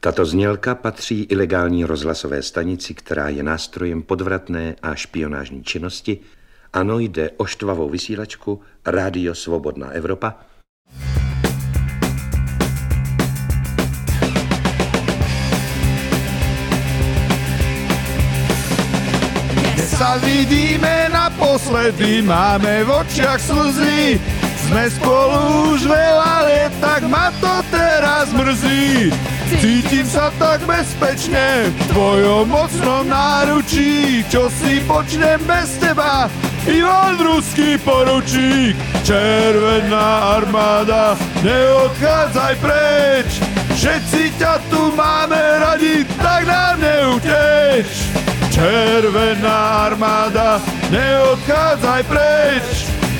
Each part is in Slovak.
Tato znělka patří ilegální rozhlasové stanici, která je nástrojem podvratné a špionážní činnosti. Ano, jde o štvavou vysílačku Rádio Svobodná Evropa, sa vidíme naposledy, máme v očiach slzy. Sme spolu už veľa let, tak ma to teraz mrzí. Cítim sa tak bezpečne v tvojom mocnom náručí, čo si počnem bez teba, Ivan ruský poručík. Červená armáda, neodchádzaj preč, všetci ťa tu máme radi, tak nám neuteš. Červená armáda, neodchádzaj preč,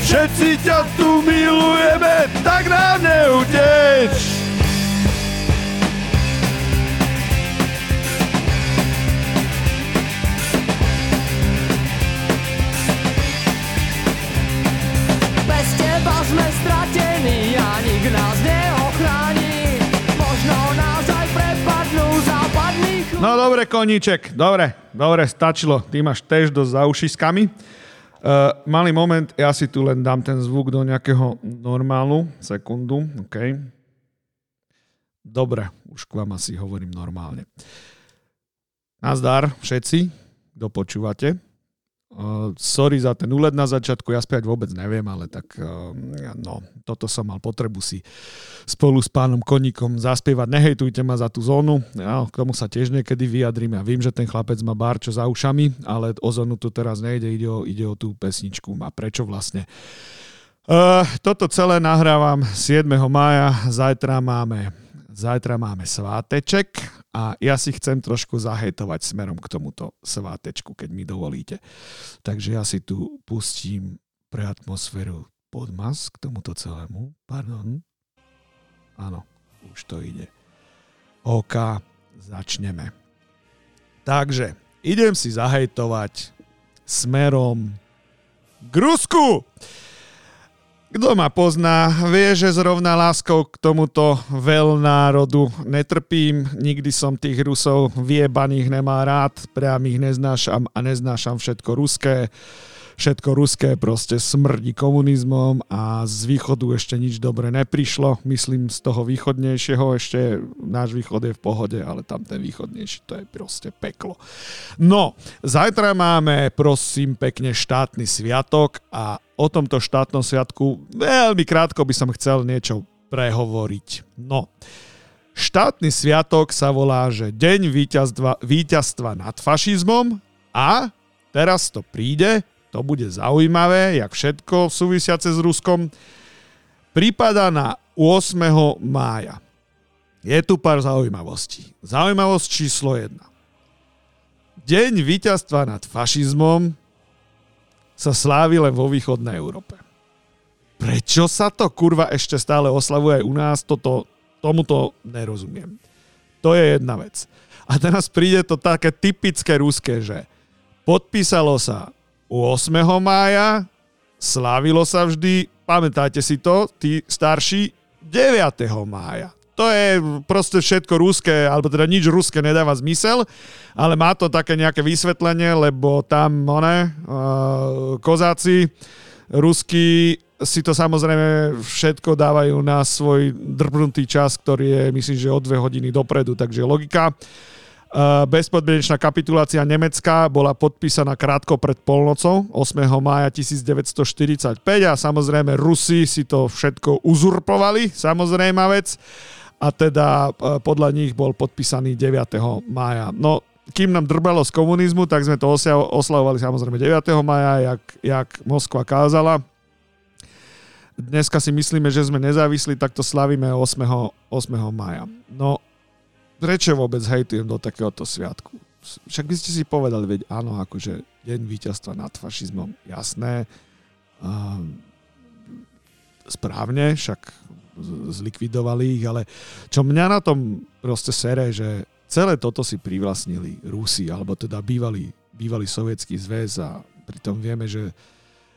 všetci ťa tu milujeme, tak nám neuteč. Dobre, koníček, dobre. Dobre, stačilo. Ty máš tež dosť za ušiskami. Uh, malý moment, ja si tu len dám ten zvuk do nejakého normálu. Sekundu, OK. Dobre, už k vám asi hovorím normálne. Nazdar všetci, kto počúvate. Uh, sorry za ten úled na začiatku, ja spiať vôbec neviem, ale tak uh, no, toto som mal potrebu si spolu s pánom Koníkom zaspievať. Nehejtujte ma za tú zónu, ja, k tomu sa tiež niekedy vyjadrím. Ja vím, že ten chlapec má bárčo za ušami, ale o zónu tu teraz nejde, ide o, ide o tú pesničku a prečo vlastne. Uh, toto celé nahrávam 7. mája, zajtra máme Zajtra máme sváteček a ja si chcem trošku zahejtovať smerom k tomuto svátečku, keď mi dovolíte. Takže ja si tu pustím pre atmosféru podmas k tomuto celému. Pardon. Áno, už to ide. OK, začneme. Takže, idem si zahejtovať smerom k Rusku. Kto ma pozná, vie, že zrovna láskou k tomuto veľnárodu netrpím. Nikdy som tých Rusov vyjebaných nemá rád, priam ich neznášam a neznášam všetko ruské všetko ruské proste smrdí komunizmom a z východu ešte nič dobre neprišlo. Myslím z toho východnejšieho ešte náš východ je v pohode, ale tam ten východnejší to je proste peklo. No, zajtra máme prosím pekne štátny sviatok a o tomto štátnom sviatku veľmi krátko by som chcel niečo prehovoriť. No, štátny sviatok sa volá, že Deň víťazstva, víťazstva nad fašizmom a teraz to príde to bude zaujímavé, jak všetko súvisiace s Ruskom, prípada na 8. mája. Je tu pár zaujímavostí. Zaujímavosť číslo 1. Deň víťazstva nad fašizmom sa slávi len vo východnej Európe. Prečo sa to kurva ešte stále oslavuje aj u nás, toto, tomuto nerozumiem. To je jedna vec. A teraz príde to také typické ruské, že podpísalo sa 8. mája, slávilo sa vždy, pamätáte si to, tí starší, 9. mája. To je proste všetko ruské, alebo teda nič ruské nedáva zmysel, ale má to také nejaké vysvetlenie, lebo tam, one, uh, kozáci, ruskí si to samozrejme všetko dávajú na svoj drbnutý čas, ktorý je, myslím, že o dve hodiny dopredu, takže logika. Bezpodmienečná kapitulácia Nemecka bola podpísaná krátko pred polnocou 8. mája 1945 a samozrejme Rusi si to všetko uzurpovali, samozrejme vec a teda podľa nich bol podpísaný 9. mája. No, kým nám drbalo z komunizmu, tak sme to oslavovali samozrejme 9. maja, jak, jak Moskva kázala. Dneska si myslíme, že sme nezávislí, tak to slavíme 8. 8. maja. No, prečo vôbec hejtujem do takéhoto sviatku? Však by ste si povedali, veď áno, akože deň víťazstva nad fašizmom, jasné, uh, správne, však zlikvidovali ich, ale čo mňa na tom proste sere, že celé toto si privlastnili Rusi, alebo teda bývalý, bývalý sovietský zväz a pritom vieme, že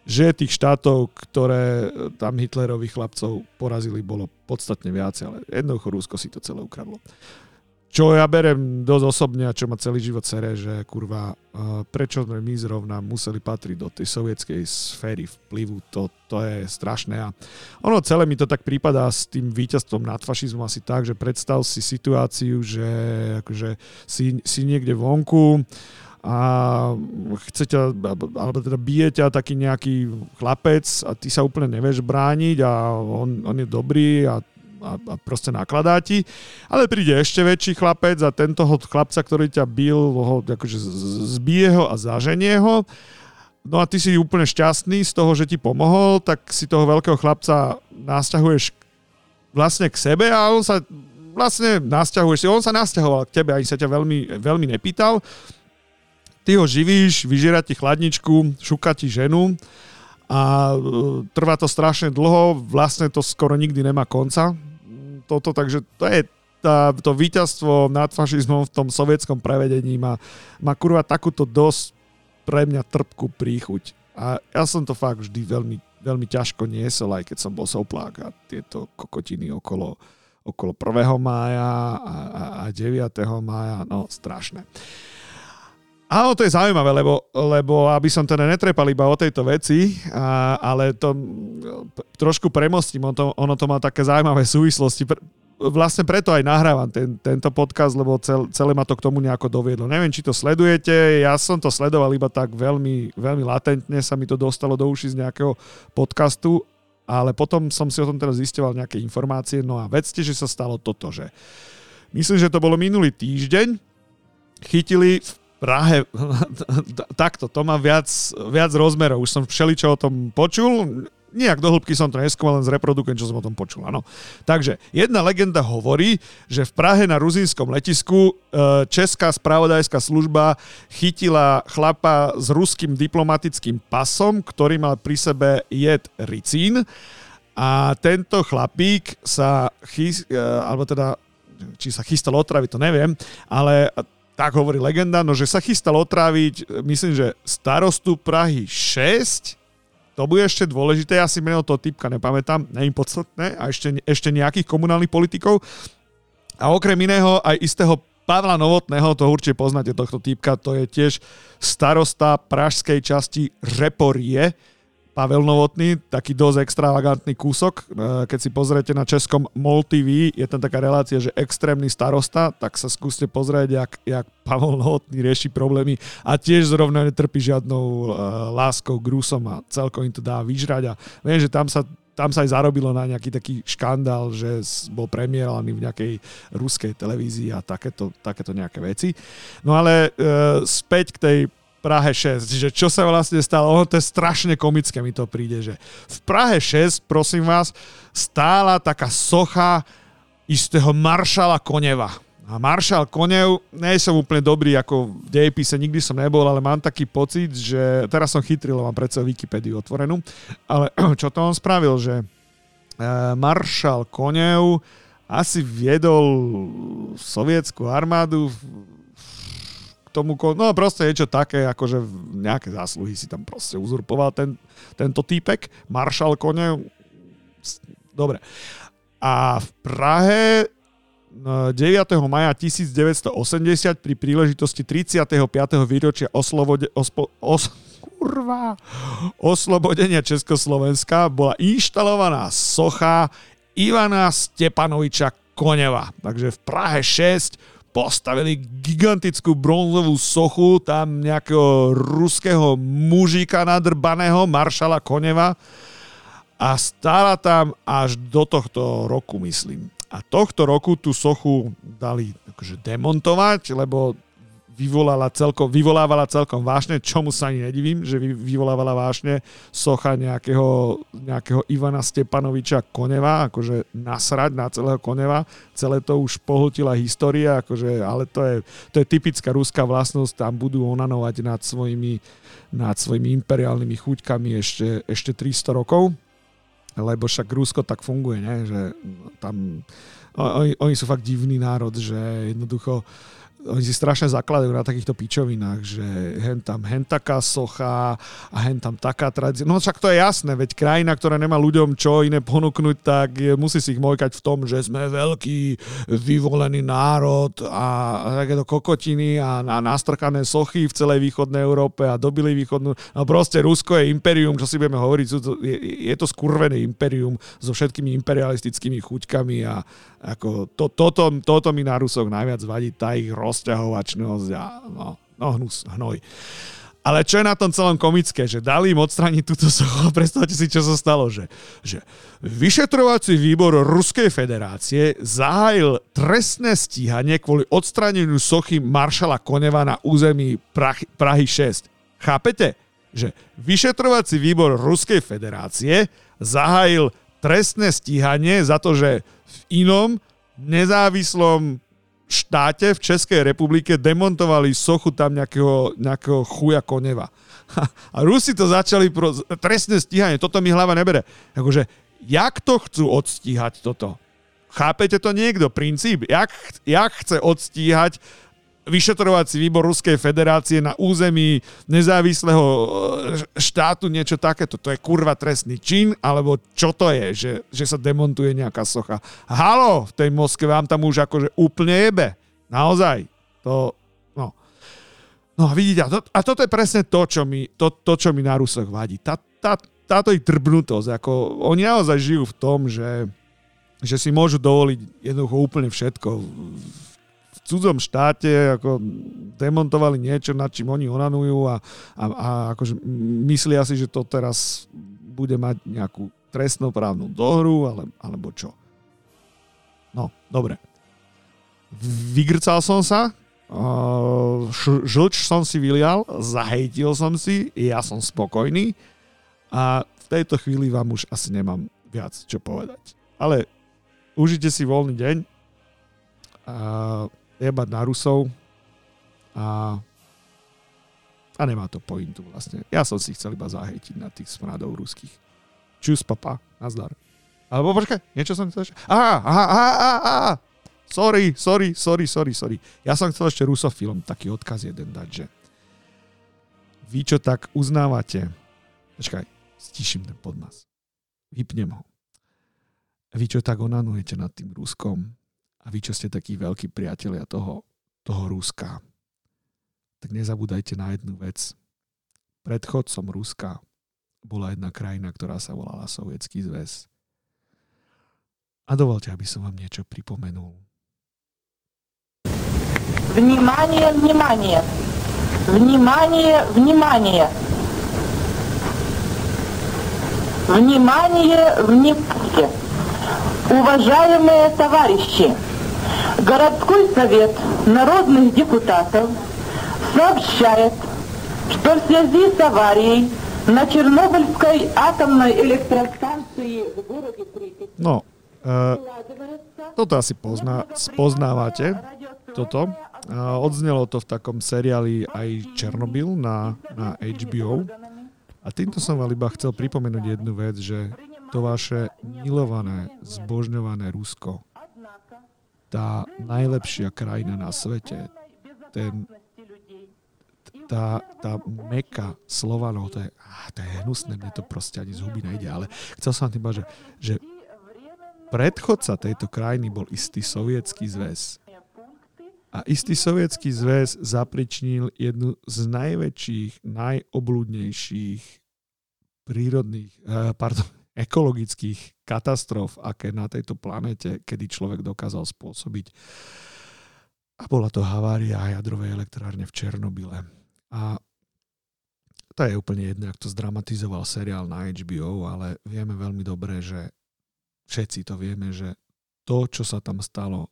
že tých štátov, ktoré tam Hitlerových chlapcov porazili, bolo podstatne viacej, ale jednoducho Rusko si to celé ukradlo. Čo ja berem dosť osobne a čo ma celý život sere, že kurva, uh, prečo sme my zrovna museli patriť do tej sovietskej sféry vplyvu, to, to je strašné. A ono celé mi to tak prípada s tým víťazstvom nad fašizmom asi tak, že predstav si situáciu, že akože si, si niekde vonku a chce ťa, alebo teda bije ťa taký nejaký chlapec a ty sa úplne nevieš brániť a on, on je dobrý a a, a proste nakladá ti. Ale príde ešte väčší chlapec a tento chlapca, ktorý ťa bil, ho akože zbije ho a zaženie ho. No a ty si úplne šťastný z toho, že ti pomohol, tak si toho veľkého chlapca nasťahuješ vlastne k sebe a on sa vlastne nasťahuješ si. On sa nasťahoval k tebe, ani sa ťa veľmi, veľmi nepýtal. Ty ho živíš, vyžiera ti chladničku, šuka ti ženu a e, trvá to strašne dlho, vlastne to skoro nikdy nemá konca toto, takže to je tá, to víťazstvo nad fašizmom v tom sovietskom prevedení má, má kurva takúto dosť pre mňa trpkú príchuť. A ja som to fakt vždy veľmi, veľmi ťažko niesol, aj keď som bol soplák a tieto kokotiny okolo, okolo 1. mája a, a, a 9. mája, no strašné. Áno, to je zaujímavé, lebo, lebo aby som teda netrepal iba o tejto veci, a, ale to trošku premostím, ono to, ono to má také zaujímavé súvislosti. Vlastne preto aj nahrávam ten, tento podcast, lebo cel, celé ma to k tomu nejako doviedlo. Neviem, či to sledujete, ja som to sledoval iba tak veľmi, veľmi latentne, sa mi to dostalo do uši z nejakého podcastu, ale potom som si o tom teraz zistoval nejaké informácie, no a vedzte, že sa stalo toto, že myslím, že to bolo minulý týždeň, chytili v Prahe, takto, to má viac, viac rozmerov. Už som všeličo o tom počul, nejak do hĺbky som to neskôr len zreprodukujem, čo som o tom počul. Ano. Takže jedna legenda hovorí, že v Prahe na ruzínskom letisku e, Česká spravodajská služba chytila chlapa s ruským diplomatickým pasom, ktorý mal pri sebe jed ricín a tento chlapík sa chys, e, alebo teda či sa chystal otraviť, to neviem, ale tak hovorí legenda, no že sa chystal otráviť, myslím, že starostu Prahy 6, to bude ešte dôležité, ja si meno toho typka nepamätám, je podstatné, a ešte, ešte nejakých komunálnych politikov. A okrem iného aj istého Pavla Novotného, to určite poznáte tohto typka, to je tiež starosta pražskej časti Reporie, Pavel Novotný, taký dosť extravagantný kúsok. E, keď si pozriete na českom MOL TV, je tam taká relácia, že extrémny starosta, tak sa skúste pozrieť, jak, jak Pavel Novotný rieši problémy a tiež zrovna netrpí žiadnou uh, láskou, grúsom a celkom im to dá vyžrať a viem, že tam sa tam sa aj zarobilo na nejaký taký škandál, že bol premiérovaný v nejakej ruskej televízii a takéto, takéto nejaké veci. No ale e, späť k tej Prahe 6, že čo sa vlastne stalo, ono to je strašne komické mi to príde, že v Prahe 6, prosím vás, stála taká socha istého maršala Koneva. A maršal Konev, nie som úplne dobrý ako v dejepise, nikdy som nebol, ale mám taký pocit, že teraz som chytril, mám predsa Wikipédiu otvorenú, ale čo to on spravil, že e, maršal Konev asi viedol sovietskú armádu tomu, no proste niečo také, akože nejaké zásluhy si tam proste uzurpoval ten, tento týpek, maršal kone, dobre. A v Prahe 9. No, maja 1980 pri príležitosti 35. výročia oslobode, ospo, os, kurva, oslobodenia Československa bola inštalovaná socha Ivana Stepanoviča Koneva. Takže v Prahe 6 postavili gigantickú bronzovú sochu tam nejakého ruského mužika nadrbaného, maršala Koneva a stála tam až do tohto roku, myslím. A tohto roku tú sochu dali akože demontovať, lebo vyvolala celkom, vyvolávala celkom vášne, čomu sa ani nedivím, že vyvolávala vášne socha nejakého, nejakého Ivana Stepanoviča Koneva, akože nasrať na celého Koneva, celé to už pohltila história, akože, ale to je, to je typická ruská vlastnosť, tam budú onanovať nad svojimi, nad svojimi imperiálnymi chuťkami ešte, ešte 300 rokov, lebo však Rusko tak funguje, ne? že tam oni, oni sú fakt divný národ, že jednoducho oni si strašne zakladajú na takýchto pičovinách, že hen tam hen taká socha a hen tam taká tradícia. No však to je jasné, veď krajina, ktorá nemá ľuďom čo iné ponúknuť, tak je, musí si ich mojkať v tom, že sme veľký vyvolený národ a, takéto kokotiny a, a nastrkané sochy v celej východnej Európe a dobili východnú. No proste Rusko je imperium, čo si budeme hovoriť, je, je to skurvené imperium so všetkými imperialistickými chuťkami a ako to, toto, toto mi na Rusoch najviac vadí, tá ich rozťahovačnosť a no, no hnus, hnoj. Ale čo je na tom celom komické, že dali im odstraniť túto sochu, predstavte si, čo sa stalo, že, že vyšetrovací výbor Ruskej federácie zahájil trestné stíhanie kvôli odstraneniu sochy maršala Koneva na území Prahy, Prahy 6. Chápete? Že vyšetrovací výbor Ruskej federácie zahájil trestné stíhanie za to, že v inom nezávislom štáte v Českej republike demontovali sochu tam nejakého, nejakého chuja koneva. A Rusi to začali pro trestné stíhanie. Toto mi hlava nebere. Akože, jak to chcú odstíhať toto? Chápete to niekto? Princíp? Jak, jak chce odstíhať vyšetrovací výbor Ruskej federácie na území nezávislého e, štátu niečo takéto. To je kurva trestný čin, alebo čo to je, že, že sa demontuje nejaká socha. Halo, v tej Moskve vám tam už akože úplne jebe. Naozaj. To, no. No vidíte, a, to, a toto je presne to, čo mi, to, to, čo mi na Rusoch vadí. Tá, tá, táto ich drbnutosť. Ako, oni naozaj žijú v tom, že, že si môžu dovoliť jednoducho úplne všetko cudzom štáte ako demontovali niečo, nad čím oni onanujú a, a, a akože myslia si, že to teraz bude mať nejakú trestnoprávnu dohru, ale, alebo čo. No, dobre. Vygrcal som sa, žlč som si vylial, zahejtil som si, ja som spokojný a v tejto chvíli vám už asi nemám viac čo povedať. Ale užite si voľný deň. A jebať na Rusov a, a nemá to pointu vlastne. Ja som si chcel iba zahejtiť na tých smradov ruských. Čus, papa, nazdar. Alebo počkaj, niečo som chcel ešte... Aha, aha, aha, aha. Sorry, sorry, sorry, sorry, sorry. Ja som chcel ešte Rusofilm, taký odkaz jeden dať, že vy čo tak uznávate, počkaj, stiším ten podmas. Vypnem ho. Vy čo tak onanujete nad tým Ruskom, a vy, čo ste takí veľkí priatelia toho, toho Ruska, tak nezabúdajte na jednu vec. Predchodcom Ruska bola jedna krajina, ktorá sa volala Sovietský zväz. A dovolte, aby som vám niečo pripomenul. Внимание, внимание! Внимание, внимание! Внимание, внимание! Уважаемые товарищи! Городской совет народных депутатов сообщает, что в связи с аварией на Чернобыльской атомной электростанции в городе Припять No, uh, toto asi pozná, spoznávate, toto. Uh, odznelo to v takom seriáli aj Černobyl na, na HBO. A týmto som vám iba chcel pripomenúť jednu vec, že to vaše milované, zbožňované Rusko tá najlepšia krajina na svete, ten, tá, tá meka Slovanov, to je, á, to je hnusné, mne to proste ani z huby nejde, ale chcel som tým že, že predchodca tejto krajiny bol istý sovietský zväz. A istý sovietský zväz zapričnil jednu z najväčších, najoblúdnejších prírodných, eh, pardon, ekologických katastrof, aké na tejto planete, kedy človek dokázal spôsobiť. A bola to havária jadrovej elektrárne v Černobyle. A to je úplne jedno, ak to zdramatizoval seriál na HBO, ale vieme veľmi dobre, že všetci to vieme, že to, čo sa tam stalo,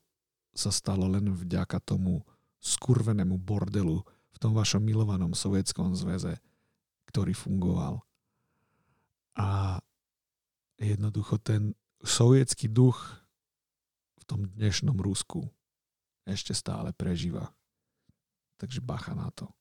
sa stalo len vďaka tomu skurvenému bordelu v tom vašom milovanom sovietskom zväze, ktorý fungoval. A jednoducho ten sovietský duch v tom dnešnom Rusku ešte stále prežíva. Takže bacha na to.